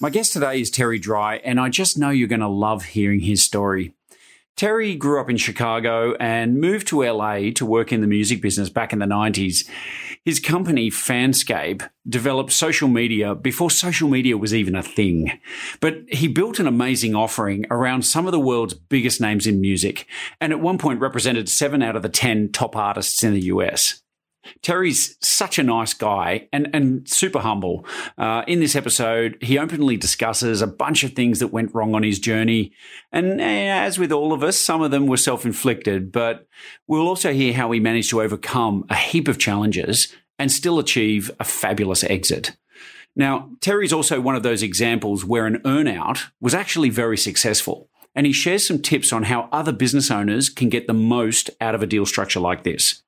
My guest today is Terry Dry, and I just know you're going to love hearing his story. Terry grew up in Chicago and moved to LA to work in the music business back in the 90s. His company, Fanscape, developed social media before social media was even a thing. But he built an amazing offering around some of the world's biggest names in music, and at one point represented seven out of the 10 top artists in the US. Terry's such a nice guy and, and super humble. Uh, in this episode, he openly discusses a bunch of things that went wrong on his journey. And eh, as with all of us, some of them were self inflicted, but we'll also hear how he managed to overcome a heap of challenges and still achieve a fabulous exit. Now, Terry's also one of those examples where an earnout was actually very successful. And he shares some tips on how other business owners can get the most out of a deal structure like this.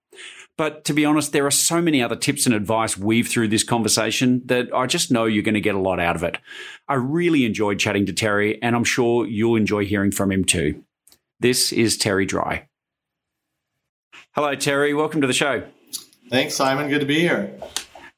But to be honest, there are so many other tips and advice weaved through this conversation that I just know you're going to get a lot out of it. I really enjoyed chatting to Terry, and I'm sure you'll enjoy hearing from him too. This is Terry Dry. Hello, Terry. Welcome to the show. Thanks, Simon. Good to be here.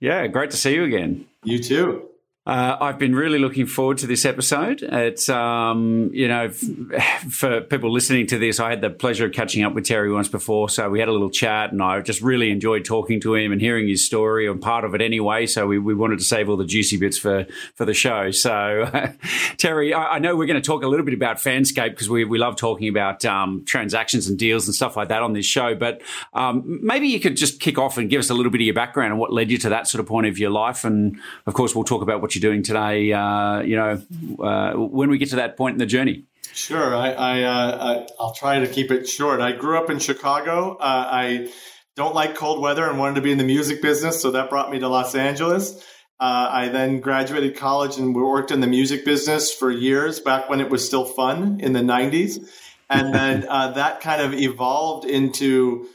Yeah, great to see you again. You too. Uh, I've been really looking forward to this episode. It's, um, you know, f- for people listening to this, I had the pleasure of catching up with Terry once before. So we had a little chat and I just really enjoyed talking to him and hearing his story and part of it anyway. So we, we wanted to save all the juicy bits for, for the show. So, Terry, I, I, know we're going to talk a little bit about Fanscape because we, we love talking about um, transactions and deals and stuff like that on this show. But um, maybe you could just kick off and give us a little bit of your background and what led you to that sort of point of your life. And of course, we'll talk about what you're doing today, uh, you know, uh, when we get to that point in the journey? Sure. I, I, uh, will try to keep it short. I grew up in Chicago. Uh, I don't like cold weather and wanted to be in the music business, so that brought me to Los Angeles. Uh, I then graduated college and worked in the music business for years back when it was still fun in the 90s. And then uh, that kind of evolved into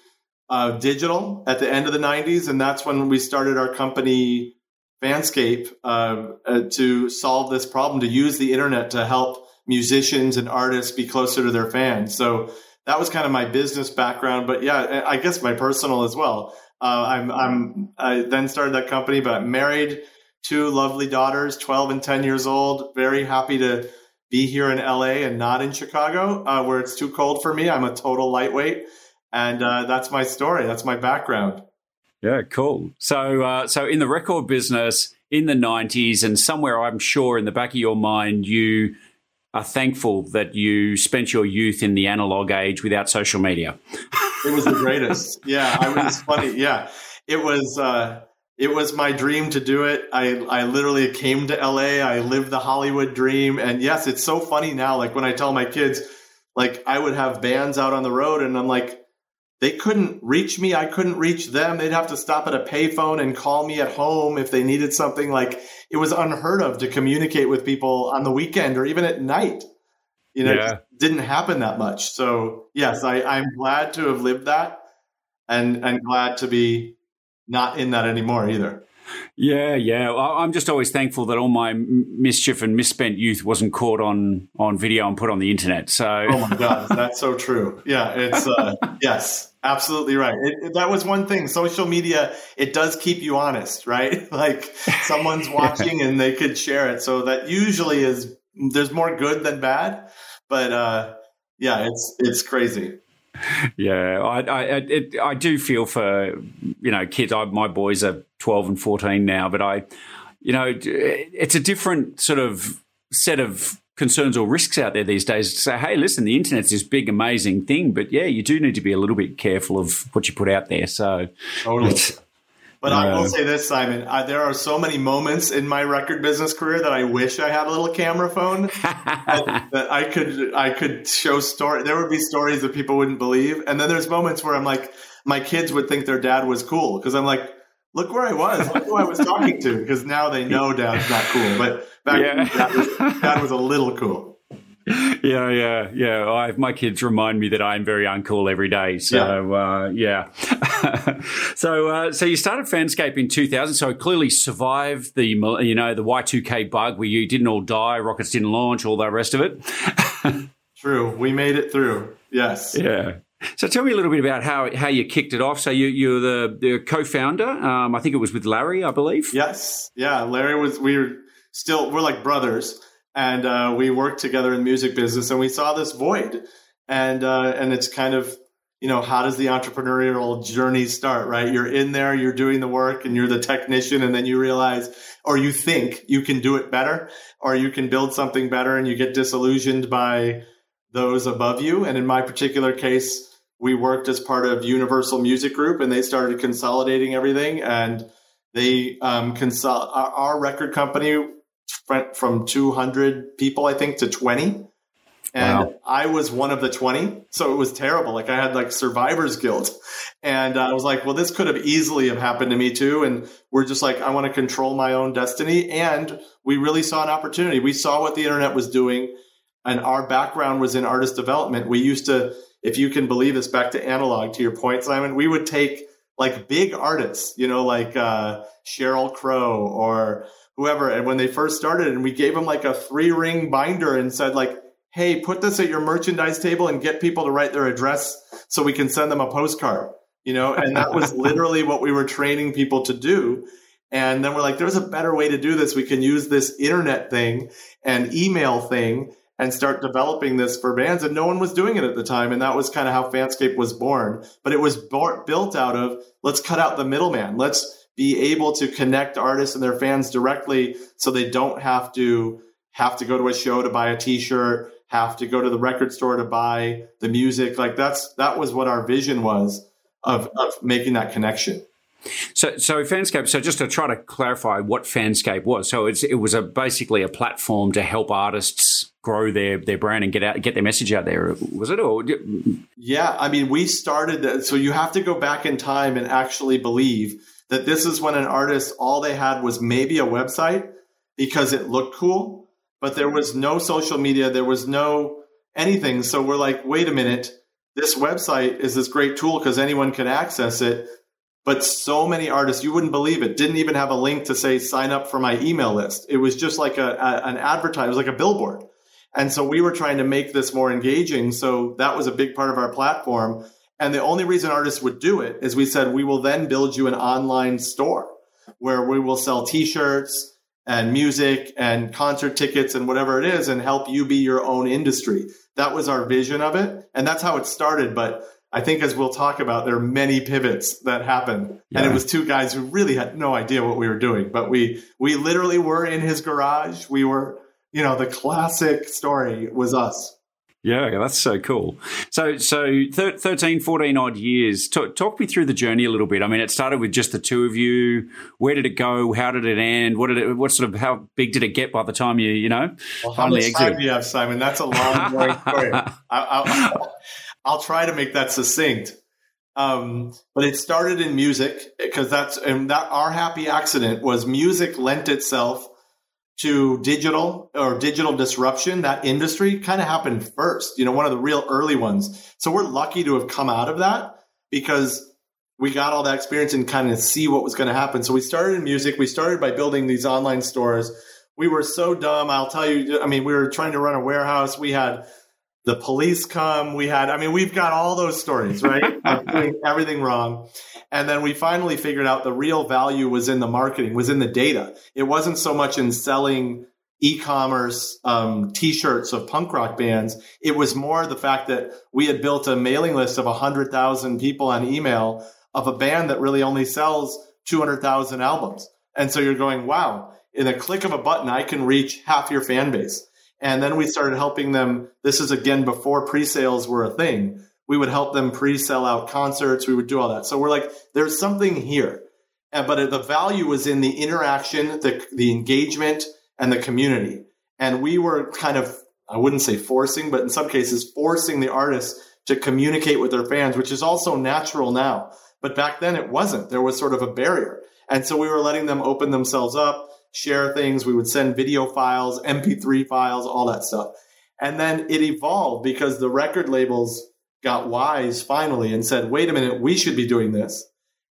uh, digital at the end of the 90s. And that's when we started our company, Fanscape uh, uh, to solve this problem, to use the internet to help musicians and artists be closer to their fans. So that was kind of my business background, but yeah, I guess my personal as well. Uh, I'm, I'm, I then started that company, but married, two lovely daughters, 12 and 10 years old. Very happy to be here in LA and not in Chicago, uh, where it's too cold for me. I'm a total lightweight. And uh, that's my story. That's my background. Yeah, cool. So, uh, so in the record business in the '90s, and somewhere I'm sure in the back of your mind, you are thankful that you spent your youth in the analog age without social media. It was the greatest. yeah, I was funny. Yeah, it was. Uh, it was my dream to do it. I, I literally came to LA. I lived the Hollywood dream. And yes, it's so funny now. Like when I tell my kids, like I would have bands out on the road and I'm like, they couldn't reach me. I couldn't reach them. They'd have to stop at a payphone and call me at home if they needed something. Like it was unheard of to communicate with people on the weekend or even at night. You know, yeah. it didn't happen that much. So yes, I, I'm glad to have lived that and and glad to be not in that anymore either. Yeah, yeah. I'm just always thankful that all my mischief and misspent youth wasn't caught on on video and put on the internet. So, oh my god, that's so true. Yeah, it's uh, yes, absolutely right. It, it, that was one thing. Social media it does keep you honest, right? Like someone's watching yeah. and they could share it. So that usually is there's more good than bad, but uh, yeah, it's it's crazy. Yeah, I I, it, I do feel for you know kids. I, my boys are twelve and fourteen now, but I, you know, it's a different sort of set of concerns or risks out there these days to say, hey, listen, the internet's this big, amazing thing, but yeah, you do need to be a little bit careful of what you put out there. So, totally. But I will say this, Simon. Uh, there are so many moments in my record business career that I wish I had a little camera phone that, that, I could I could show story. There would be stories that people wouldn't believe, and then there's moments where I'm like, my kids would think their dad was cool because I'm like, look where I was, look who I was talking to, because now they know dad's not cool. But back yeah. then, dad was, dad was a little cool yeah, yeah, yeah. I, my kids remind me that I'm very uncool every day. So yeah, uh, yeah. so uh, so you started Fanscape in 2000. So clearly survived the you know the Y2K bug where you didn't all die, rockets didn't launch, all that rest of it. True, we made it through. Yes. Yeah. So tell me a little bit about how, how you kicked it off. So you you're the, the co-founder. Um, I think it was with Larry, I believe. Yes. Yeah. Larry was. We were still we're like brothers and uh, we worked together in the music business and we saw this void. And uh, and it's kind of you know how does the entrepreneurial journey start right? You're in there you're doing the work and you're the technician and then you realize or you think you can do it better or you can build something better and you get disillusioned by those above you. And in my particular case we worked as part of universal music group and they started consolidating everything and they um, consol- our, our record company went from 200 people, I think, to 20. And wow. I was one of the 20. So it was terrible. Like I had like survivor's guilt. And I was like, well, this could have easily have happened to me too. And we're just like, I want to control my own destiny. And we really saw an opportunity. We saw what the internet was doing. And our background was in artist development. We used to, if you can believe this, back to analog, to your point, Simon, we would take like big artists, you know, like uh, Sheryl Crow or whoever. And when they first started, and we gave them like a three ring binder and said, like, hey, put this at your merchandise table and get people to write their address so we can send them a postcard. You know, and that was literally what we were training people to do. And then we're like, there's a better way to do this. We can use this internet thing and email thing and start developing this for bands. And no one was doing it at the time. And that was kind of how Fanscape was born. But it was built out of let's cut out the middleman. Let's be able to connect artists and their fans directly so they don't have to have to go to a show to buy a t-shirt have to go to the record store to buy the music like that's that was what our vision was of, of making that connection so, so Fanscape. So, just to try to clarify what Fanscape was. So, it's it was a basically a platform to help artists grow their their brand and get out get their message out there. Was it or? Yeah, I mean, we started. that. So you have to go back in time and actually believe that this is when an artist, all they had was maybe a website because it looked cool, but there was no social media, there was no anything. So we're like, wait a minute, this website is this great tool because anyone can access it. But so many artists, you wouldn't believe it, didn't even have a link to say sign up for my email list. It was just like a, a an advertise, like a billboard. And so we were trying to make this more engaging. So that was a big part of our platform. And the only reason artists would do it is we said, we will then build you an online store where we will sell t-shirts and music and concert tickets and whatever it is and help you be your own industry. That was our vision of it. And that's how it started. But I think as we'll talk about, there are many pivots that happened. Yeah. And it was two guys who really had no idea what we were doing, but we, we literally were in his garage. We were, you know, the classic story was us. Yeah, that's so cool. So, so 13, 14 odd years. Talk, talk, me through the journey a little bit. I mean, it started with just the two of you. Where did it go? How did it end? What did it? What sort of how big did it get by the time you you know well, finally exited? How much time do you have, Simon? That's a long, long story. I, will try to make that succinct. Um, but it started in music because that's and that our happy accident was music lent itself to digital or digital disruption, that industry kind of happened first, you know, one of the real early ones. So we're lucky to have come out of that because we got all that experience and kind of see what was going to happen. So we started in music. We started by building these online stores. We were so dumb. I'll tell you, I mean, we were trying to run a warehouse. We had the police come. We had, I mean, we've got all those stories, right? doing everything wrong. And then we finally figured out the real value was in the marketing, was in the data. It wasn't so much in selling e-commerce um, t-shirts of punk rock bands. It was more the fact that we had built a mailing list of 100,000 people on email of a band that really only sells 200,000 albums. And so you're going, wow, in a click of a button, I can reach half your fan base. And then we started helping them. This is again before pre-sales were a thing. We would help them pre-sell out concerts. We would do all that. So we're like, there's something here. And, but the value was in the interaction, the, the engagement, and the community. And we were kind of, I wouldn't say forcing, but in some cases, forcing the artists to communicate with their fans, which is also natural now. But back then it wasn't. There was sort of a barrier. And so we were letting them open themselves up, share things. We would send video files, MP3 files, all that stuff. And then it evolved because the record labels got wise finally and said, wait a minute, we should be doing this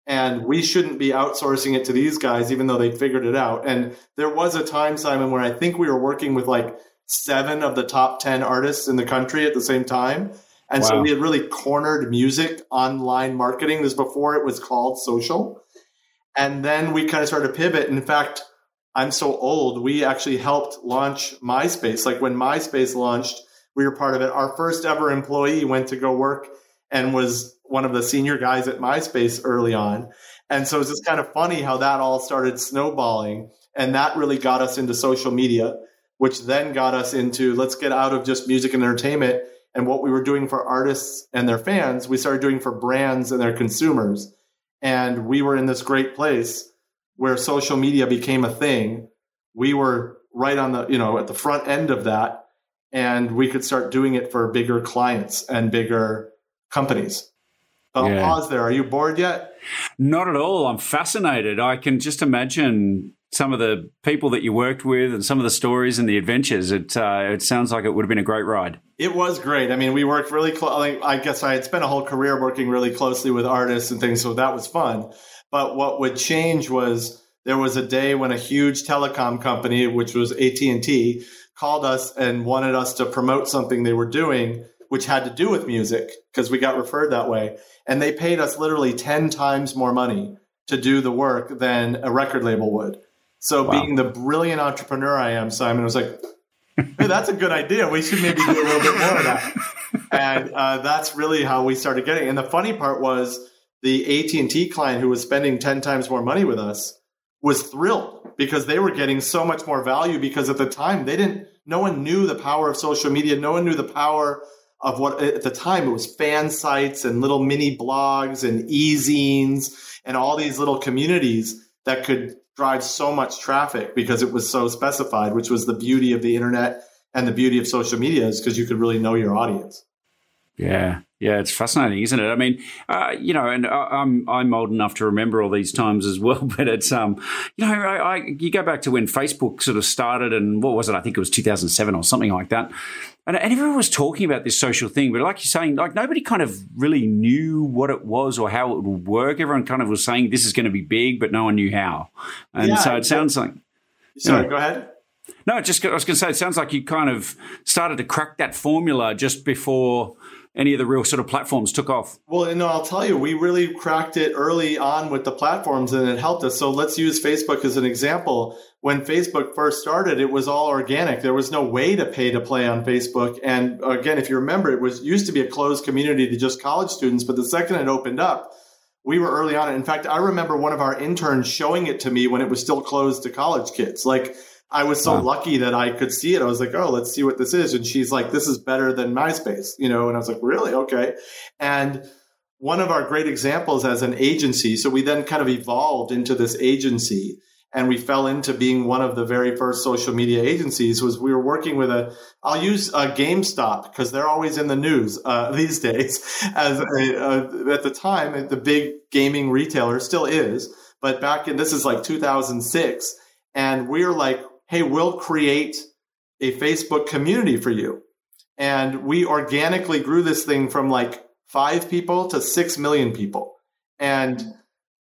and we shouldn't be outsourcing it to these guys, even though they figured it out. And there was a time, Simon, where I think we were working with like seven of the top 10 artists in the country at the same time. And wow. so we had really cornered music online marketing. This before it was called social. And then we kind of started to pivot. In fact, I'm so old, we actually helped launch MySpace. Like when MySpace launched, we were part of it. Our first ever employee went to go work and was one of the senior guys at MySpace early on. And so it's just kind of funny how that all started snowballing. And that really got us into social media, which then got us into let's get out of just music and entertainment and what we were doing for artists and their fans, we started doing for brands and their consumers. And we were in this great place where social media became a thing. We were right on the, you know, at the front end of that. And we could start doing it for bigger clients and bigger companies. I'll yeah. pause there. Are you bored yet? Not at all. I'm fascinated. I can just imagine some of the people that you worked with and some of the stories and the adventures. It uh, it sounds like it would have been a great ride. It was great. I mean, we worked really close. I guess I had spent a whole career working really closely with artists and things, so that was fun. But what would change was there was a day when a huge telecom company, which was AT and T, called us and wanted us to promote something they were doing which had to do with music because we got referred that way. And they paid us literally 10 times more money to do the work than a record label would. So, wow. being the brilliant entrepreneur I am, Simon was like, hey, that's a good idea. We should maybe do a little bit more of that. And uh, that's really how we started getting. And the funny part was the AT&T client who was spending 10 times more money with us was thrilled because they were getting so much more value because at the time they didn't no one knew the power of social media no one knew the power of what at the time it was fan sites and little mini blogs and e-zines and all these little communities that could drive so much traffic because it was so specified, which was the beauty of the internet and the beauty of social media is because you could really know your audience. Yeah, yeah, it's fascinating, isn't it? I mean, uh, you know, and I'm I'm old enough to remember all these times as well. But it's um, you know, I, I, you go back to when Facebook sort of started, and what was it? I think it was 2007 or something like that. And, and everyone was talking about this social thing, but like you're saying, like nobody kind of really knew what it was or how it would work. Everyone kind of was saying this is going to be big, but no one knew how. And yeah, so it sounds like. Sorry, know, go ahead. No, just I was going to say, it sounds like you kind of started to crack that formula just before any of the real sort of platforms took off? Well, know, I'll tell you, we really cracked it early on with the platforms and it helped us. So let's use Facebook as an example. When Facebook first started, it was all organic. There was no way to pay to play on Facebook. And again, if you remember, it was used to be a closed community to just college students, but the second it opened up, we were early on. it. In fact, I remember one of our interns showing it to me when it was still closed to college kids. Like I was so wow. lucky that I could see it. I was like, oh, let's see what this is. And she's like, this is better than MySpace, you know? And I was like, really? Okay. And one of our great examples as an agency, so we then kind of evolved into this agency and we fell into being one of the very first social media agencies was we were working with a i'll use a gamestop because they're always in the news uh, these days as a, uh, at the time the big gaming retailer still is but back in this is like 2006 and we're like hey, we'll create a Facebook community for you. And we organically grew this thing from like five people to six million people. And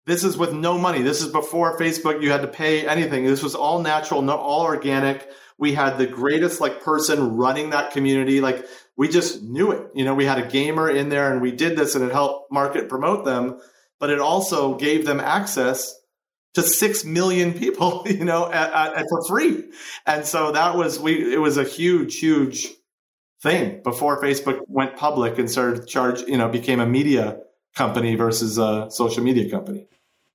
this is with no money. This is before Facebook. You had to pay anything. This was all natural, not all organic. We had the greatest like person running that community. Like we just knew it. You know, we had a gamer in there and we did this and it helped market promote them, but it also gave them access to six million people, you know, at, at, at for free. And so that was we. It was a huge, huge thing before Facebook went public and started charge. You know, became a media company versus a social media company.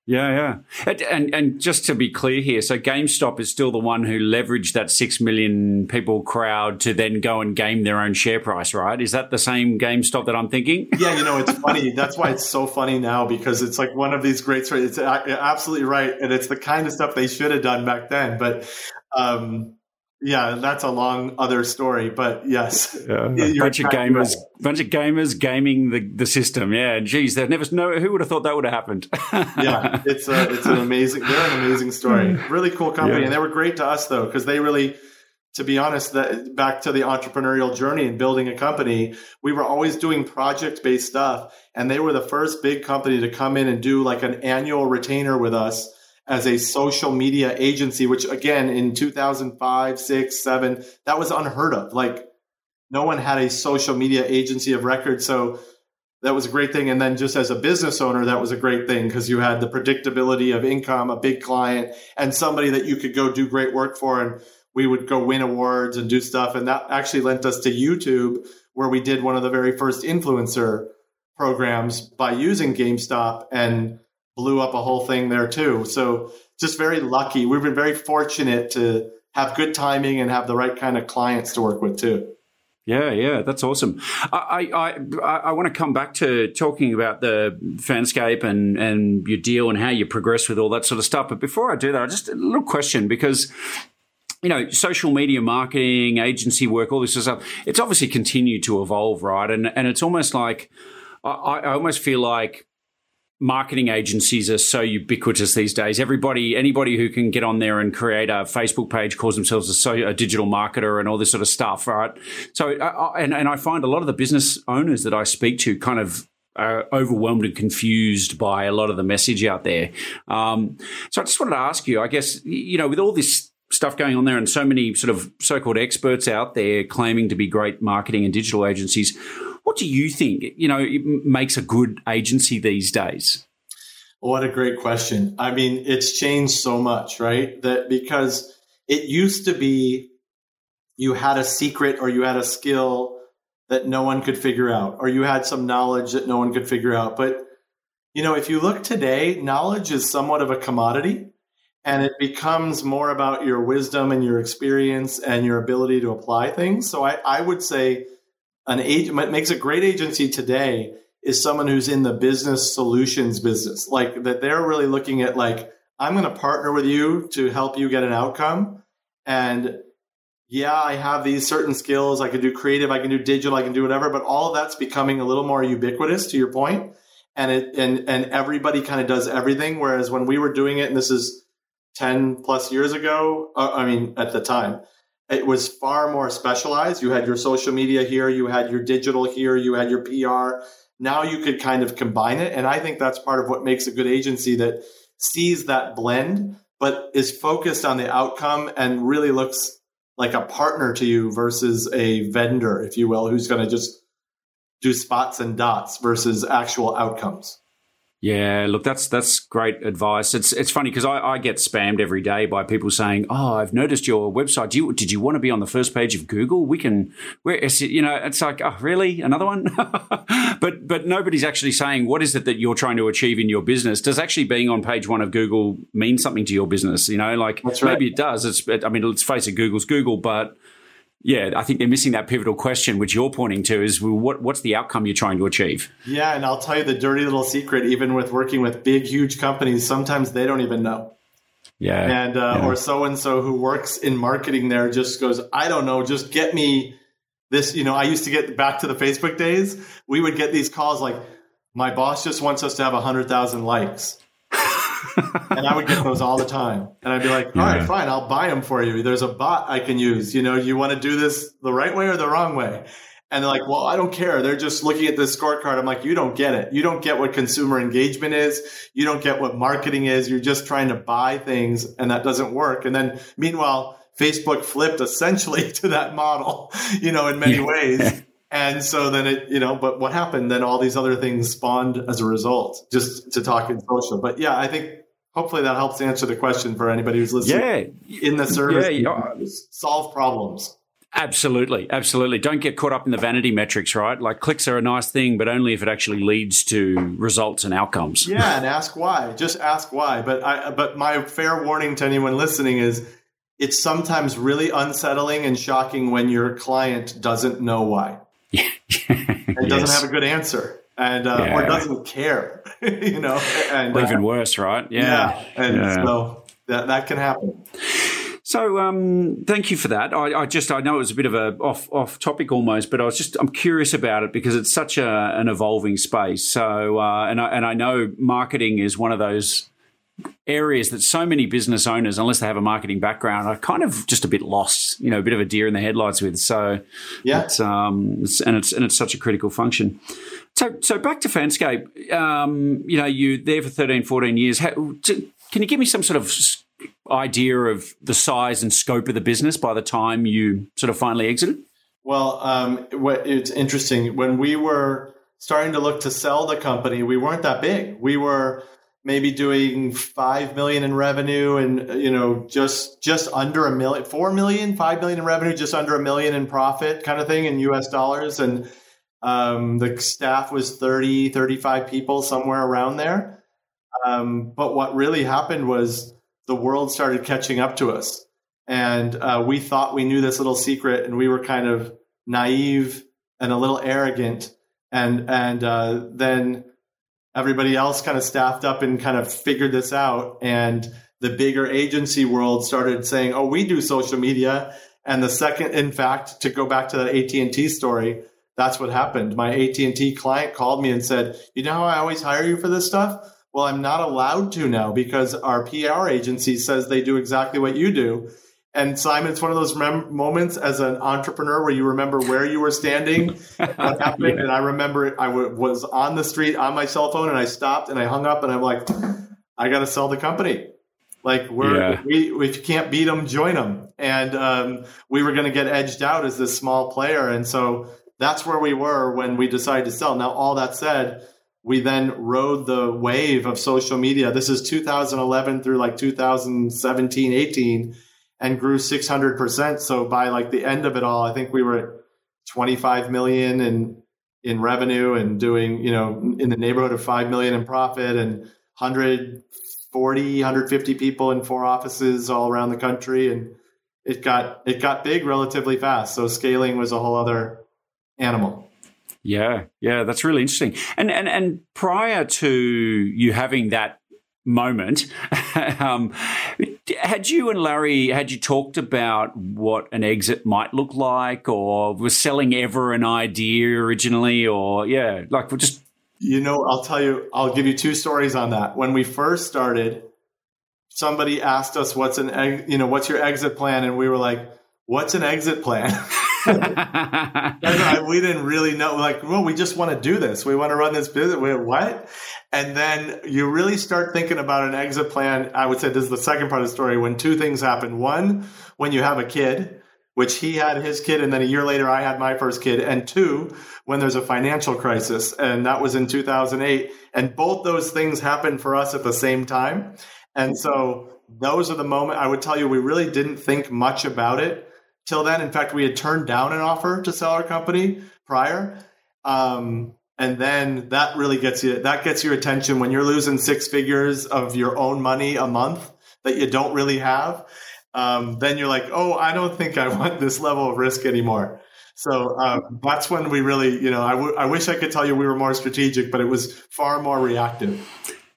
Yeah, yeah. And, and, just to be clear here, so GameStop is still the one who leveraged that six million people crowd to then go and game their own share price, right? Is that the same GameStop that I'm thinking? Yeah, you know, it's funny. That's why it's so funny now because it's like one of these great stories. It's absolutely right, and it's the kind of stuff they should have done back then. But um, yeah, that's a long other story, but yes, yeah, a bunch of gamers, right. bunch of gamers gaming the, the system. Yeah, geez, they've never know who would have thought that would have happened. yeah, it's a, it's an amazing. They're an amazing story. Hmm. Really cool company, yeah. and they were great to us though because they really, to be honest, that back to the entrepreneurial journey and building a company, we were always doing project based stuff, and they were the first big company to come in and do like an annual retainer with us as a social media agency, which again in 2005, six, seven, that was unheard of. Like no one had a social media agency of record. So that was a great thing. And then just as a business owner, that was a great thing because you had the predictability of income, a big client, and somebody that you could go do great work for. And we would go win awards and do stuff. And that actually lent us to YouTube, where we did one of the very first influencer programs by using GameStop and blew up a whole thing there too. So just very lucky. We've been very fortunate to have good timing and have the right kind of clients to work with too. Yeah, yeah, that's awesome. I, I, I, I, want to come back to talking about the Fanscape and, and your deal and how you progress with all that sort of stuff. But before I do that, I just a little question because you know, social media marketing, agency work, all this stuff, it's obviously continued to evolve, right? And and it's almost like I, I almost feel like marketing agencies are so ubiquitous these days. Everybody, anybody who can get on there and create a Facebook page calls themselves a, a digital marketer and all this sort of stuff, right? So, uh, and, and I find a lot of the business owners that I speak to kind of are overwhelmed and confused by a lot of the message out there. Um, so I just wanted to ask you, I guess, you know, with all this stuff going on there and so many sort of so-called experts out there claiming to be great marketing and digital agencies, what do you think, you know, makes a good agency these days? What a great question. I mean, it's changed so much, right? That because it used to be you had a secret or you had a skill that no one could figure out, or you had some knowledge that no one could figure out. But, you know, if you look today, knowledge is somewhat of a commodity and it becomes more about your wisdom and your experience and your ability to apply things. So I, I would say an agent what makes a great agency today is someone who's in the business solutions business. Like that they're really looking at like i'm going to partner with you to help you get an outcome. And yeah i have these certain skills. I can do creative. I can do digital. I can do whatever. But all of that's becoming a little more ubiquitous to your point. And it and and everybody kind of does everything. Whereas when we were doing it and this is 10 plus years ago uh, i mean at the time it was far more specialized. You had your social media here, you had your digital here, you had your PR. Now you could kind of combine it. And I think that's part of what makes a good agency that sees that blend, but is focused on the outcome and really looks like a partner to you versus a vendor, if you will, who's going to just do spots and dots versus actual outcomes. Yeah, look, that's that's great advice. It's it's funny because I, I, get spammed every day by people saying, "Oh, I've noticed your website. Do you, did you want to be on the first page of Google? We can, where you know, it's like, oh, really, another one?" but but nobody's actually saying what is it that you're trying to achieve in your business. Does actually being on page one of Google mean something to your business? You know, like right. maybe it does. It's I mean, let's face it, Google's Google, but yeah, I think they're missing that pivotal question, which you're pointing to is well, what, what's the outcome you're trying to achieve? Yeah, and I'll tell you the dirty little secret, even with working with big, huge companies, sometimes they don't even know. Yeah. And, uh, yeah. or so and so who works in marketing there just goes, I don't know, just get me this. You know, I used to get back to the Facebook days, we would get these calls like, my boss just wants us to have 100,000 likes and I would get those all the time. And I'd be like, all yeah. right, fine, I'll buy them for you. There's a bot I can use. You know, you want to do this the right way or the wrong way? And they're like, well, I don't care. They're just looking at this scorecard. I'm like, you don't get it. You don't get what consumer engagement is. You don't get what marketing is. You're just trying to buy things and that doesn't work. And then meanwhile, Facebook flipped essentially to that model, you know, in many ways. And so then it, you know, but what happened? Then all these other things spawned as a result, just to talk in social. But yeah, I think hopefully that helps answer the question for anybody who's listening. Yeah, in the service, yeah, solve problems. Absolutely, absolutely. Don't get caught up in the vanity metrics, right? Like clicks are a nice thing, but only if it actually leads to results and outcomes. Yeah, and ask why. Just ask why. But I but my fair warning to anyone listening is it's sometimes really unsettling and shocking when your client doesn't know why. And doesn't have a good answer. And uh, yeah. or doesn't care, you know, and even uh, worse, right? Yeah, yeah. and yeah. so that that can happen. So, um, thank you for that. I, I, just I know it was a bit of a off off topic almost, but I was just I'm curious about it because it's such a, an evolving space. So, uh, and I and I know marketing is one of those areas that so many business owners, unless they have a marketing background, are kind of just a bit lost. You know, a bit of a deer in the headlights with. So, yeah, it's, um, it's, and it's and it's such a critical function. So, so back to Fanscape. Um, you know, you there for 13, 14 years. How, can you give me some sort of idea of the size and scope of the business by the time you sort of finally exited? Well, um, it's interesting. When we were starting to look to sell the company, we weren't that big. We were maybe doing five million in revenue and you know just just under a million four million five million in revenue just under a million in profit kind of thing in us dollars and um, the staff was 30 35 people somewhere around there um, but what really happened was the world started catching up to us. And uh, we thought we knew this little secret, and we were kind of naive and a little arrogant. And and uh, then everybody else kind of staffed up and kind of figured this out. And the bigger agency world started saying, "Oh, we do social media." And the second, in fact, to go back to that AT and T story, that's what happened. My AT and T client called me and said, "You know how I always hire you for this stuff? Well, I'm not allowed to now because our PR agency says they do exactly what you do. And Simon, it's one of those mem- moments as an entrepreneur where you remember where you were standing, what happened. yeah. And I remember I w- was on the street on my cell phone and I stopped and I hung up and I'm like, I got to sell the company. Like we're yeah. we if you can't beat them, join them. And um, we were going to get edged out as this small player, and so that's where we were when we decided to sell. Now, all that said, we then rode the wave of social media. This is 2011 through like 2017, 18, and grew 600%. So by like the end of it all, I think we were at 25 million in in revenue and doing, you know, in the neighborhood of 5 million in profit and 140, 150 people in four offices all around the country and it got it got big relatively fast. So scaling was a whole other animal. Yeah, yeah, that's really interesting. And and and prior to you having that moment, um, had you and Larry had you talked about what an exit might look like, or was selling ever an idea originally, or yeah, like we just. You know, I'll tell you. I'll give you two stories on that. When we first started, somebody asked us, "What's an you know what's your exit plan?" And we were like, "What's an exit plan?" we didn't really know. Like, well, we just want to do this. We want to run this business. We what? And then you really start thinking about an exit plan. I would say this is the second part of the story. When two things happen: one, when you have a kid, which he had his kid, and then a year later I had my first kid, and two, when there's a financial crisis, and that was in 2008. And both those things happened for us at the same time. And so those are the moment I would tell you we really didn't think much about it till then. In fact, we had turned down an offer to sell our company prior. Um, and then that really gets you that gets your attention when you're losing six figures of your own money a month that you don't really have. Um, then you're like, oh, I don't think I want this level of risk anymore. So um, that's when we really, you know, I, w- I wish I could tell you we were more strategic, but it was far more reactive.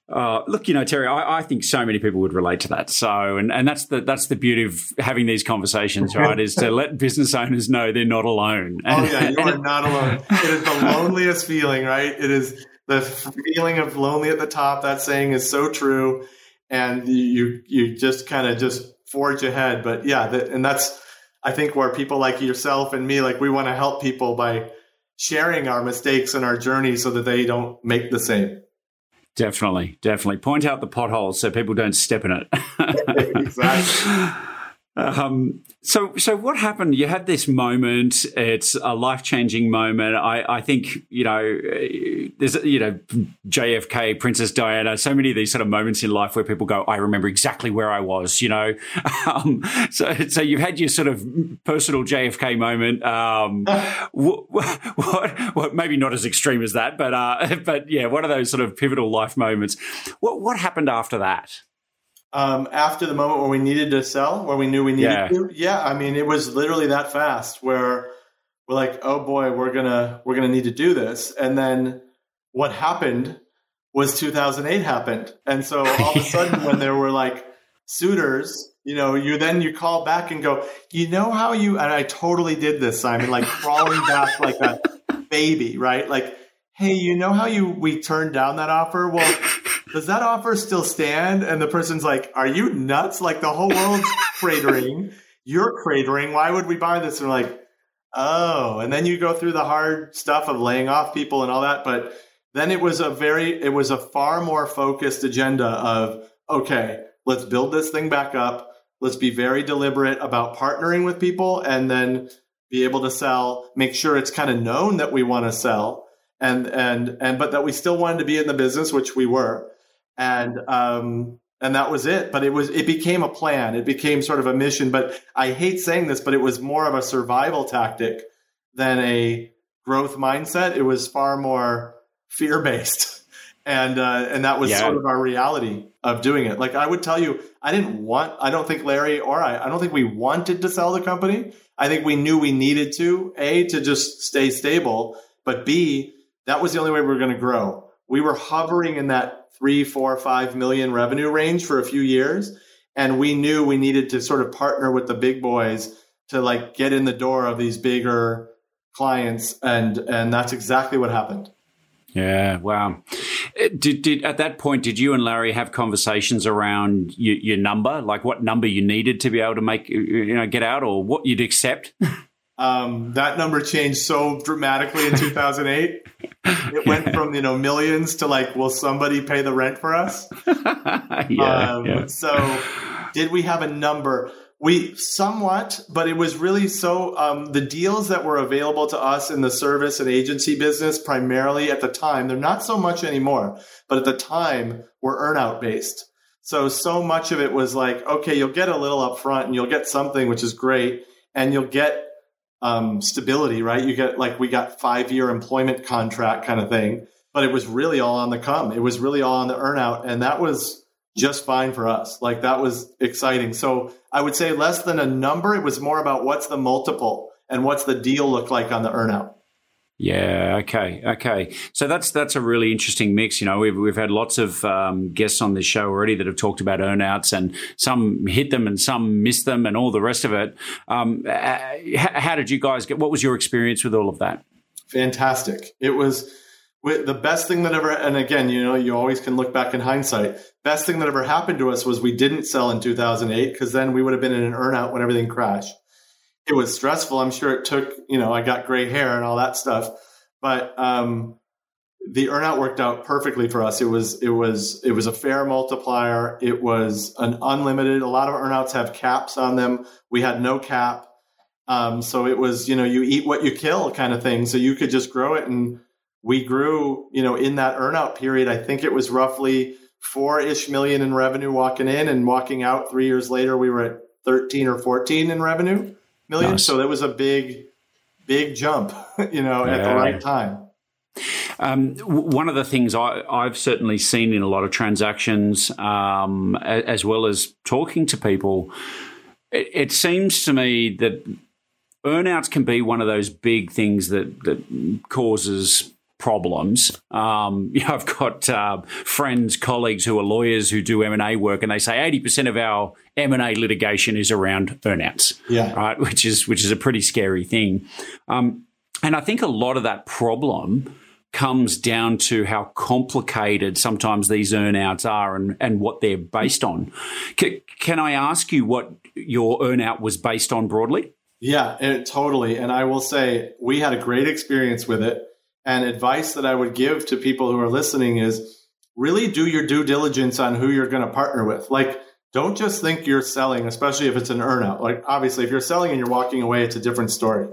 Uh, look, you know, Terry, I, I, think so many people would relate to that. So, and, and that's the that's the beauty of having these conversations, right? is to let business owners know they're not alone. oh yeah, you are not alone. It is the loneliest feeling, right? It is the feeling of lonely at the top. That saying is so true, and you you just kind of just forge ahead. But yeah, that, and that's I think where people like yourself and me, like we want to help people by sharing our mistakes and our journey so that they don't make the same. Definitely, definitely. Point out the potholes so people don't step in it. exactly. Um, so, so what happened? You had this moment. It's a life changing moment. I, I think you know, there's you know, JFK, Princess Diana. So many of these sort of moments in life where people go, "I remember exactly where I was." You know, um, so so you've had your sort of personal JFK moment. Um, what, what, what, maybe not as extreme as that, but uh, but yeah, one of those sort of pivotal life moments. What what happened after that? Um, after the moment where we needed to sell, where we knew we needed Yeah. to. Yeah, I mean, it was literally that fast. Where we're like, oh boy, we're gonna we're gonna need to do this. And then what happened was 2008 happened, and so all of a sudden, when there were like suitors, you know, you then you call back and go, you know how you and I totally did this, Simon, like crawling back like a baby, right? Like, hey, you know how you we turned down that offer? Well does that offer still stand? And the person's like, are you nuts? Like the whole world's cratering. You're cratering. Why would we buy this? And we're like, oh. And then you go through the hard stuff of laying off people and all that. But then it was a very, it was a far more focused agenda of, okay, let's build this thing back up. Let's be very deliberate about partnering with people and then be able to sell, make sure it's kind of known that we want to sell and, and, and, but that we still wanted to be in the business, which we were and um, and that was it. But it was it became a plan. It became sort of a mission. But I hate saying this, but it was more of a survival tactic than a growth mindset. It was far more fear based, and uh, and that was Yeah. sort of our reality of doing it. Like I would tell you, I didn't want. I don't think Larry or I. I don't think we wanted to sell the company. I think we knew we needed to a to just stay stable, but b that was the only way we were going to grow. We were hovering in that three, four, five million revenue range for a few years. And we knew we needed to sort of partner with the big boys to like get in the door of these bigger clients. And, and that's exactly what happened. Yeah, wow. Uh, Did, did at that point did you and Larry have conversations around your, your number, like what number you needed to be able to make you know get out, or what you'd accept? Um, that number changed so dramatically in 2008. It went from, you know, millions to like, will somebody pay the rent for us? yeah, um, yeah. So, did we have a number? We somewhat, but it was really so. Um, the deals that were available to us in the service and agency business, primarily at the time, they're not so much anymore, but at the time were earnout based. So, so much of it was like, okay, you'll get a little up front and you'll get something, which is great, and you'll get um, stability, right? You get like we got five year employment contract kind of thing, but it was really all on the come. It was really all on the earnout, and that was just fine for us. Like that was exciting. So I would say less than a number. It was more about what's the multiple and what's the deal look like on the earnout. Yeah. Okay. Okay. So that's that's a really interesting mix. You know, we've we've had lots of um, guests on this show already that have talked about earnouts, and some hit them and some missed them, and all the rest of it. Um, uh, how did you guys get? What was your experience with all of that? fantastic. It was the best thing that ever, and again, you know, you always can look back in hindsight. Best thing that ever happened to us was we didn't sell in 2008 because then we would have been in an earnout when everything crashed. It was stressful. I'm sure it took, you know, I got gray hair and all that stuff, but um, the earnout worked out perfectly for us. It was, it was, it was a fair multiplier. It was an unlimited. A lot of earnouts have caps on them. We had no cap. Um, so it was, you know, you eat what you kill kind of thing. So you could just grow it. And we grew, you know, in that earnout period, I think it was roughly four ish million in revenue walking in and walking out three years later, we were at 13 or 14 in revenue million. Nice. So that was a big, big jump, you know, at the right time. Um, one of the things I, I've certainly seen in a lot of transactions, um, a- as well as talking to people, it, it seems to me that earnouts can be one of those big things that that causes problems. Um, you know, I've got uh, friends, colleagues who are lawyers who do M and A work, and they say eighty percent of our M and A litigation is around earnouts Yeah. right? Which is which is a pretty scary thing. Um, and I think a lot of that problem comes down to how complicated sometimes these earnouts are and, and what they're based on. C- can I ask you what your earnout was based on broadly? Yeah, it, totally. And I will say we had a great experience with it. And advice that I would give to people who are listening is really do your due diligence on who you're going to partner with. Like, don't just think you're selling, especially if it's an earnout. Like obviously, if you're selling and you're walking away, it's a different story.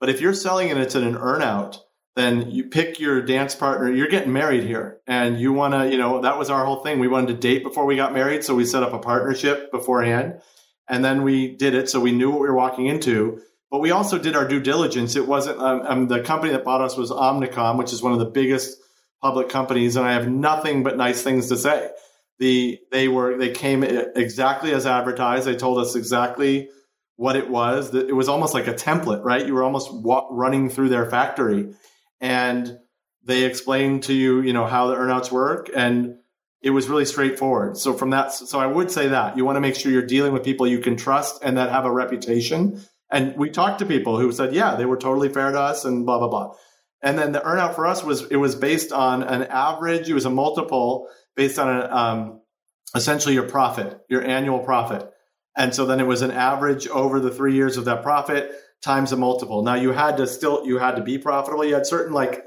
But if you're selling and it's in an earnout, then you pick your dance partner. You're getting married here, and you want to, you know, that was our whole thing. We wanted to date before we got married, so we set up a partnership beforehand, and then we did it, so we knew what we were walking into. But we also did our due diligence. It wasn't um, um, the company that bought us was Omnicom, which is one of the biggest public companies, and I have nothing but nice things to say. The they were they came exactly as advertised. They told us exactly what it was. It was almost like a template, right? You were almost running through their factory and they explained to you, you know, how the earnouts work and it was really straightforward. So from that, so I would say that you want to make sure you're dealing with people you can trust and that have a reputation. And we talked to people who said, yeah, they were totally fair to us and blah, blah, blah. And then the earnout for us was, it was based on an average. It was a multiple based on a, um, essentially your profit, your annual profit. And so then it was an average over the three years of that profit times a multiple. Now you had to still you had to be profitable. You had certain like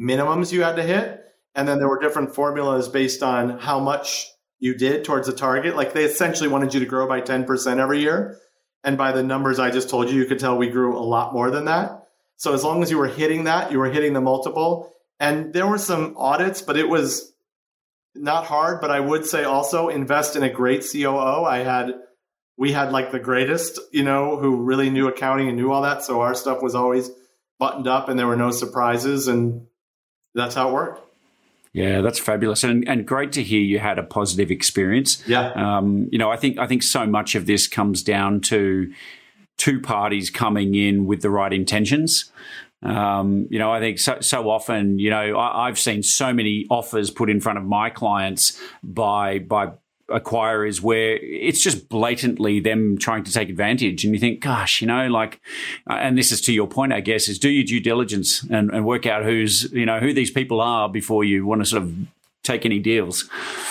minimums you had to hit, and then there were different formulas based on how much you did towards the target. Like they essentially wanted you to grow by 10% every year. And by the numbers I just told you, you could tell we grew a lot more than that. So as long as you were hitting that, you were hitting the multiple. And there were some audits, but it was not hard. But I would say also invest in a great COO. I had we had like the greatest, you know, who really knew accounting and knew all that. So our stuff was always buttoned up and there were no surprises. And that's how it worked. Yeah, that's fabulous, and and great to hear you had a positive experience. Yeah, um, you know, I think I think so much of this comes down to two parties coming in with the right intentions. Um, you know, I think so, so often, you know, I, have seen so many offers put in front of my clients by by acquirers where it's just blatantly them trying to take advantage. And you think, gosh, you know, like, uh, and this is to your point, I guess, is do your due diligence and, and work out who's, you know, who these people are before you want to sort of take any deals.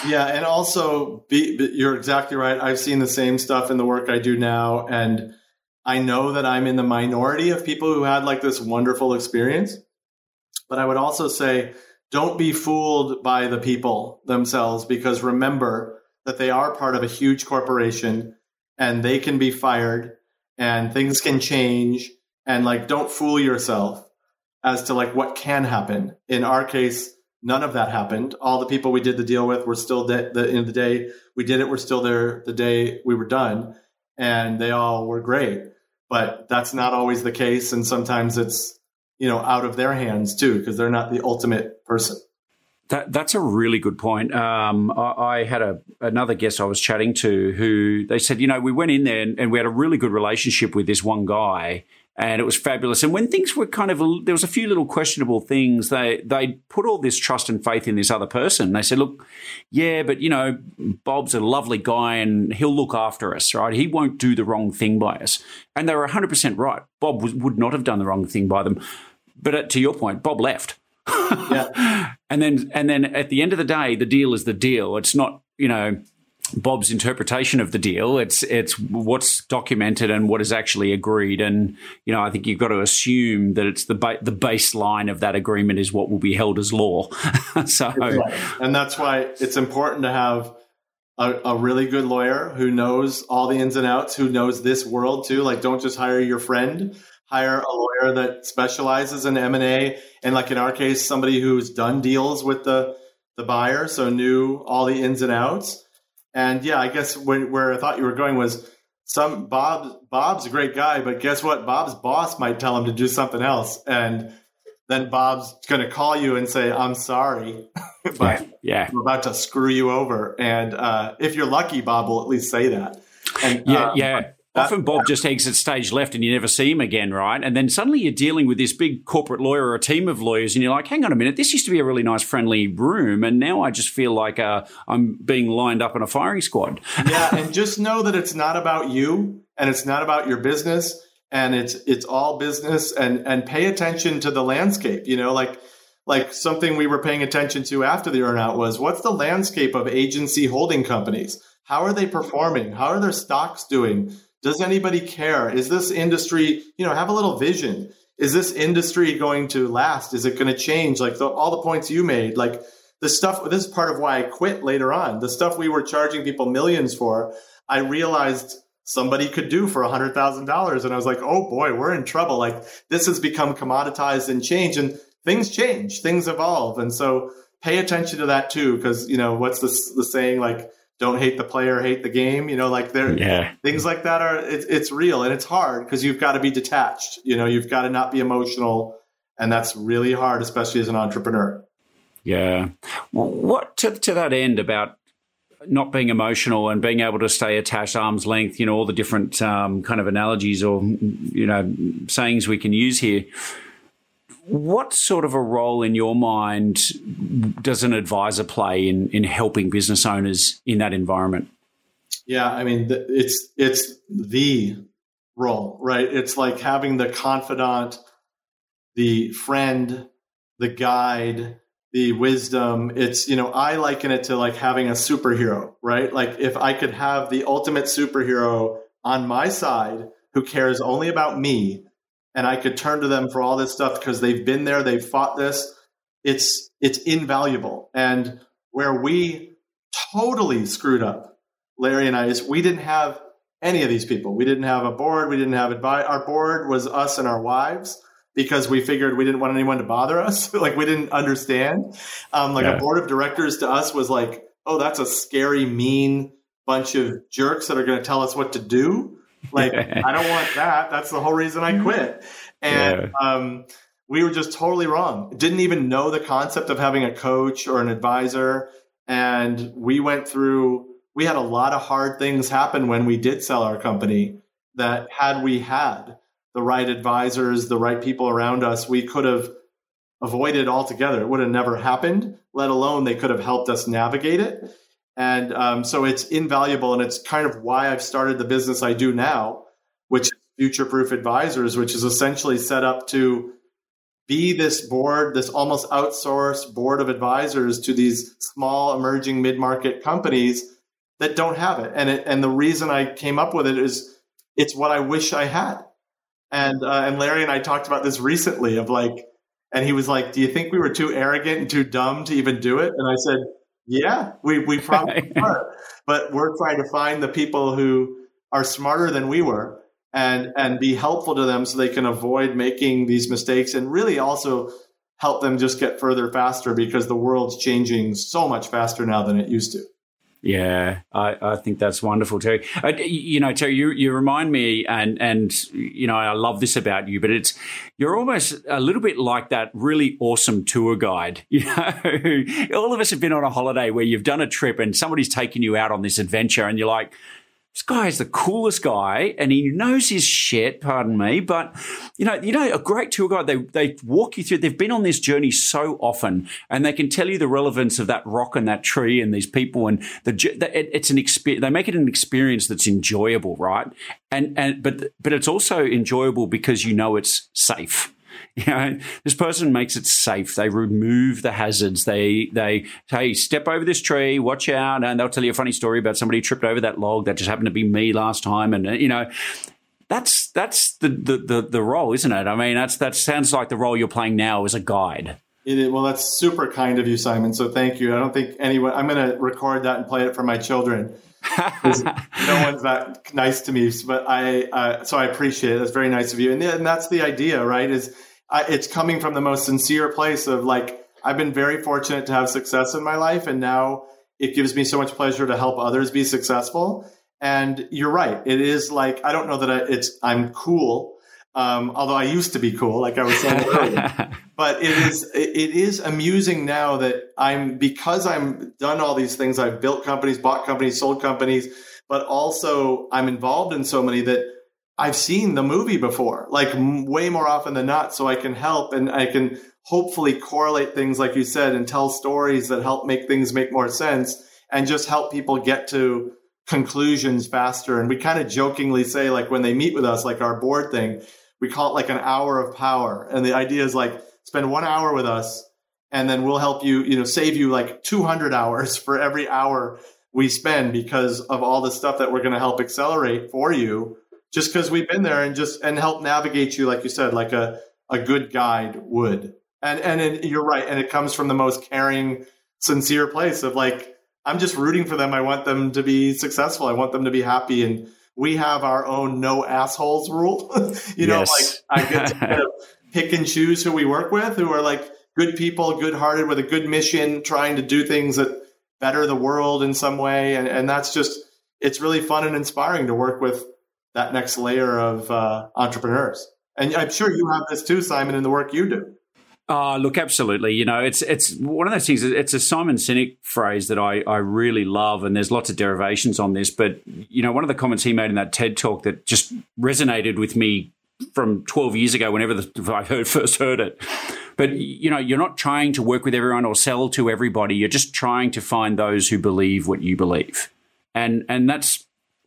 Yeah. And also, be, you're exactly right. I've seen the same stuff in the work I do now. And I know that I'm in the minority of people who had like this wonderful experience. But I would also say, don't be fooled by the people themselves because remember, that they are part of a huge corporation and they can be fired and things can change and like don't fool yourself as to like what can happen in our case none of that happened all the people we did the deal with were still de- the end of the day we did it we're still there the day we were done and they all were great but that's not always the case and sometimes it's you know out of their hands too because they're not the ultimate person that, that's a really good point. Um, I, I, had a another guest I was chatting to who they said, you know, we went in there and, and, we had a really good relationship with this one guy, and it was fabulous. And when things were kind of there was a few little questionable things, they they put all this trust and faith in this other person. They said, look, yeah, but you know, Bob's a lovely guy and he'll look after us, right? He won't do the wrong thing by us. And they were hundred percent right. Bob was, would not have done the wrong thing by them. But uh, to your point, Bob left yeah. And then and then at the end of the day, the deal is the deal. It's not, you know, Bob's interpretation of the deal. It's it's what's documented and what is actually agreed. And you know, I think you've got to assume that it's the ba- the baseline of that agreement is what will be held as law. so, and that's why it's important to have a, a, really good lawyer who knows all the ins and outs, who knows this world too. Like, don't just hire your friend hire a lawyer that specializes in M&A and like in our case somebody who's done deals with the the buyer so knew all the ins and outs and yeah I guess where, where I thought you were going was some Bob Bob's a great guy but guess what Bob's boss might tell him to do something else and then Bob's going to call you and say I'm sorry but yeah, yeah. I'm about to screw you over and uh, if you're lucky Bob will at least say that and, yeah, uh, yeah. Often Bob just exits stage left and you never see him again, right? And then suddenly you're dealing with this big corporate lawyer or a team of lawyers, and you're like, hang on a minute, this used to be a really nice, friendly room, and now I just feel like uh, I'm being lined up in a firing squad. yeah, and just know that it's not about you, and it's not about your business, and it's it's all business, and and pay attention to the landscape. You know, like like something we were paying attention to after the earnout was what's the landscape of agency holding companies? How are they performing? How are their stocks doing? Does anybody care? Is this industry, you know, have a little vision. Is this industry going to last? Is it going to change? Like the, all the points you made, like the stuff, this is part of why I quit later on. The stuff we were charging people millions for, I realized somebody could do for a hundred thousand dollars. And I was like, oh boy, we're in trouble. Like this has become commoditized and change and things change, things evolve. And so pay attention to that too. Cause you know, what's the, the saying like, don't hate the player, hate the game. You know, like there, yeah. things like that are, it, it's real and it's hard because you've got to be detached. You know, you've got to not be emotional. And that's really hard, especially as an entrepreneur. Yeah. Well, what to, to that end about not being emotional and being able to stay attached arm's length, you know, all the different um, kind of analogies or, you know, sayings we can use here. What sort of a role in your mind does an advisor play in, in helping business owners in that environment? Yeah, I mean, it's it's the role, right? It's like having the confidant, the friend, the guide, the wisdom. It's, you know, I liken it to like having a superhero, right? Like if I could have the ultimate superhero on my side who cares only about me and I could turn to them for all this stuff because they've been there, they've fought this, it's it's invaluable. And where we totally screwed up, Larry and I, is we didn't have any of these people. We didn't have a board, we didn't have advice. Our board was us and our wives because we figured we didn't want anyone to bother us. like we didn't understand. Um, like yeah. a board of directors to us was like, oh, that's a scary, mean bunch of jerks that are going to tell us what to do. Like, I don't want that. That's the whole reason I quit. And yeah. um, we were just totally wrong. Didn't even know the concept of having a coach or an advisor. And we went through, we had a lot of hard things happen when we did sell our company that had we had the right advisors, the right people around us, we could have avoided altogether. It would have never happened, let alone they could have helped us navigate it. And um, so it's invaluable. And it's kind of why I've started the business I do now, which is Future Proof Advisors, which is essentially set up to be this board, this almost outsourced board of advisors to these small emerging mid market companies that don't have it. And, it. and the reason I came up with it is it's what I wish I had. And uh, and Larry and I talked about this recently of like, and he was like, "Do you think we were too arrogant and too dumb to even do it?" And I said, "Yeah, we we probably were, but we're trying to find the people who are smarter than we were." And, and be helpful to them so they can avoid making these mistakes and really also help them just get further faster because the world's changing so much faster now than it used to. Yeah, I, I think that's wonderful, Terry. Uh, you know, Terry, you, you remind me, and and you know, I love this about you, but it's you're almost a little bit like that really awesome tour guide. You know, all of us have been on a holiday where you've done a trip and somebody's taken you out on this adventure, and you're like, this guy is the coolest guy and he knows his shit, pardon me. But, you know, you know, a great tour guide, they, they walk you through, they've been on this journey so often and they can tell you the relevance of that rock and that tree and these people and the, it's an experience, they make it an experience that's enjoyable, right? And, and, but, but it's also enjoyable because you know it's safe. You know, this person makes it safe. They remove the hazards. They they hey, step over this tree, watch out, and they'll tell you a funny story about somebody tripped over that log. That just happened to be me last time, and you know. That's that's the, the, the, the role, isn't it? I mean, that's that sounds like the role you're playing now as a guide. It is, well, that's super kind of you, Simon. So thank you. I don't think anyone. I'm going to record that and play it for my children. no one's that nice to me, but I. Uh, so I appreciate it. That's very nice of you, and, and that's the idea, right? Is I, it's coming from the most sincere place of like I've been very fortunate to have success in my life, and now it gives me so much pleasure to help others be successful. And you're right; it is like I don't know that I, it's I'm cool, um, although I used to be cool, like I was saying earlier. but it is it is amusing now that I'm because I'm done all these things. I've built companies, bought companies, sold companies, but also I'm involved in so many that I've seen the movie before, like way more often than not. So I can help and I can hopefully correlate things, like you said, and tell stories that help make things make more sense and just help people get to conclusions faster. And we kind of jokingly say, like when they meet with us, like our board thing, we call it like an hour of power. And the idea is like spend one hour with us and then we'll help you, you know, save you like 200 hours for every hour we spend because of all the stuff that we're going to help accelerate for you just because we've been there and just and help navigate you like you said like a a good guide would and and it, you're right and it comes from the most caring sincere place of like, I'm just rooting for them. I want them to be successful. I want them to be happy. And we have our own no assholes rule. you know, Yes. like I get to kind of pick and choose who we work with, who are like good people, good hearted, with a good mission, trying to do things that better the world in some way. And, and that's just, it's really fun and inspiring to work with that next layer of uh, entrepreneurs. And I'm sure you have this too, Simon, in the work you do. Oh, look, absolutely. You know, it's it's one of those things. It's a Simon Sinek phrase that I, I really love, and there's lots of derivations on this. But you know, one of the comments he made in that TED talk that just resonated with me from 12 years ago, whenever the, I heard, first heard it. But you know, you're not trying to work with everyone or sell to everybody. You're just trying to find those who believe what you believe, and and that's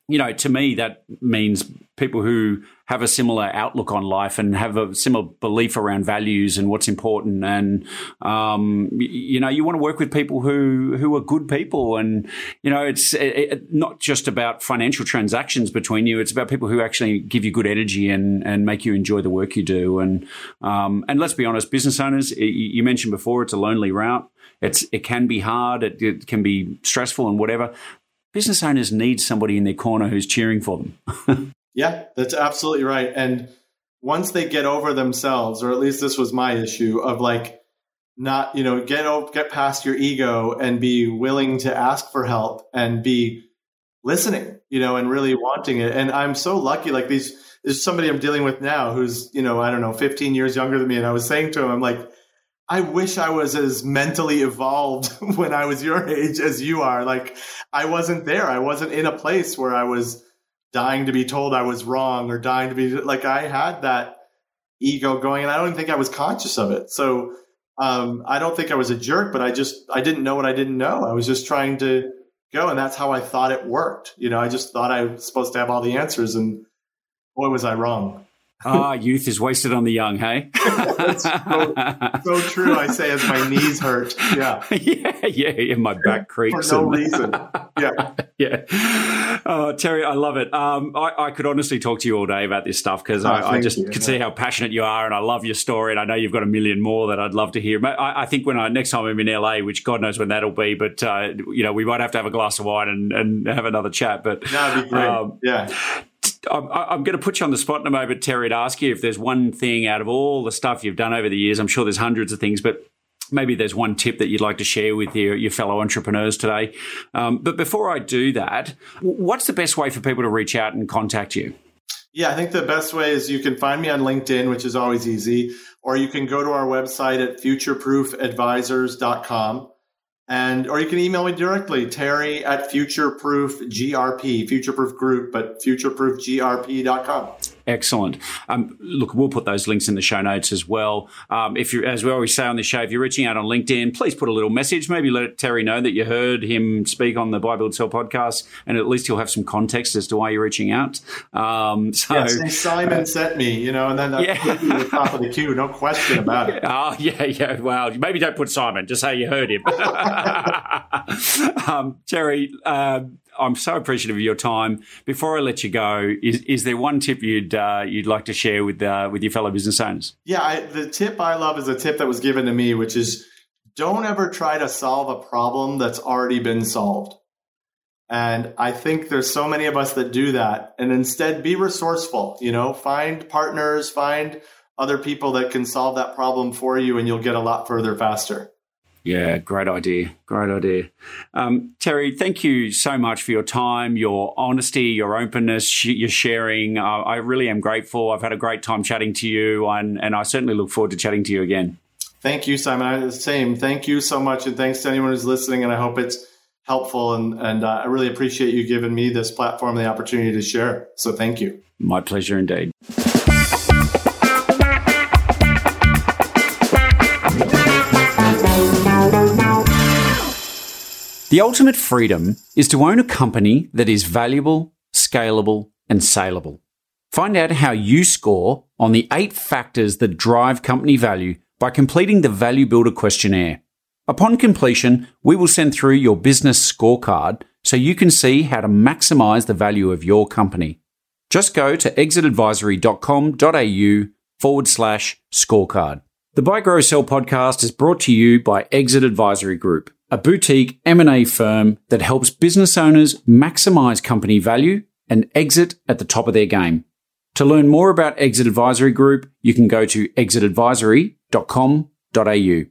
you know, to me, that means people who have a similar outlook on life and have a similar belief around values and what's important. And, um, you know, you want to work with people who, who are good people. And, you know, it's it, not just about financial transactions between you. It's about people who actually give you good energy and, and make you enjoy the work you do. And, um, and let's be honest, business owners, you mentioned before, it's a lonely route. It's, it can be hard. It, it can be stressful and whatever business owners need somebody in their corner who's cheering for them. yeah, that's absolutely right. And once they get over themselves, or at least this was my issue of like not, you know, get over, get past your ego and be willing to ask for help and be listening, you know, and really wanting it. And I'm so lucky. Like these, there's somebody I'm dealing with now who's, you know, I don't know, 15 years younger than me. And I was saying to him, I'm like, I wish I was as mentally evolved when I was your age as you are. Like, I wasn't there. I wasn't in a place where I was dying to be told I was wrong or dying to be like, I had that ego going and I don't think I was conscious of it. So, um, I don't think I was a jerk, but I just, I didn't know what I didn't know. I was just trying to go. And that's how I thought it worked. You know, I just thought I was supposed to have all the answers and boy, was I wrong. Ah, youth is wasted on the young, hey? That's so, so true. I say as my knees hurt. Yeah. yeah, yeah, yeah. My back creaks. For no and- reason. Yeah. yeah. Oh, Terry, I love it. Um, I, I could honestly talk to you all day about this stuff because Oh, I, I just you. can see how passionate you are, and I love your story, and I know you've got a million more that I'd love to hear. I, I think when I next time I'm in LA, which God knows when that'll be, but uh, you know we might have to have a glass of wine and, and have another chat. But That'd be great. Um, yeah. I'm, I'm going to put you on the spot in a moment, Terry, to ask you if there's one thing out of all the stuff you've done over the years. I'm sure there's hundreds of things, but maybe there's one tip that you'd like to share with your, your fellow entrepreneurs today. Um, but before I do that, what's the best way for people to reach out and contact you? Yeah, I think the best way is you can find me on LinkedIn, which is always easy, or you can go to our website at futureproofadvisors.com. And or you can email me directly, Terry at futureproof GRP, futureproof group, but futureproofgrp.com. Excellent. Um, look, we'll put those links in the show notes as well. Um, if you, as we always say on the show, if you're reaching out on LinkedIn, please put a little message. Maybe let Terry know that you heard him speak on the Buy Build Sell podcast, and at least he'll have some context as to why you're reaching out. Um, so, Yeah, Simon sent me, you know, and then Yeah. the top of the queue, no question about it. Oh yeah, yeah. Well, maybe don't put Simon. Just say you heard him. um, Terry, uh, I'm so appreciative of your time. Before I let you go, is, is there one tip you'd uh, you'd like to share with uh, with your fellow business owners? Yeah, I, the tip I love is a tip that was given to me, which is don't ever try to solve a problem that's already been solved. And I think there's so many of us that do that. And instead, be resourceful. You know, find partners, find other people that can solve that problem for you, and you'll get a lot further faster. Yeah, great idea. Great idea. Um, Terry, thank you so much for your time, your honesty, your openness, sh- your sharing. Uh, I really am grateful. I've had a great time chatting to you, and, and I certainly look forward to chatting to you again. Thank you, Simon. The same. Thank you so much, and thanks to anyone who's listening. And I hope it's helpful. And and uh, I really appreciate you giving me this platform, and the opportunity to share. So thank you. My pleasure indeed. The ultimate freedom is to own a company that is valuable, scalable, and saleable. Find out how you score on the eight factors that drive company value by completing the Value Builder questionnaire. Upon completion, we will send through your business scorecard so you can see how to maximize the value of your company. Just go to exitadvisory.com.au forward slash scorecard. The Buy Grow Sell podcast is brought to you by Exit Advisory Group. A boutique M&A firm that helps business owners maximize company value and exit at the top of their game. To learn more about Exit Advisory Group, you can go to exitadvisory.com.au.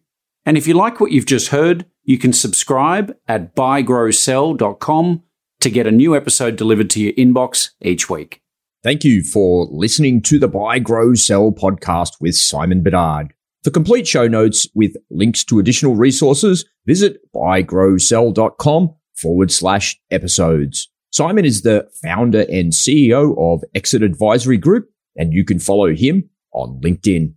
And if you like what you've just heard, you can subscribe at buygrowsell.com to get a new episode delivered to your inbox each week. Thank you for listening to the Buy, Grow, Sell podcast with Simon Bedard. For complete show notes with links to additional resources, visit buygrowsell.com forward slash episodes. Simon is the founder and CEO of Exit Advisory Group, and you can follow him on LinkedIn.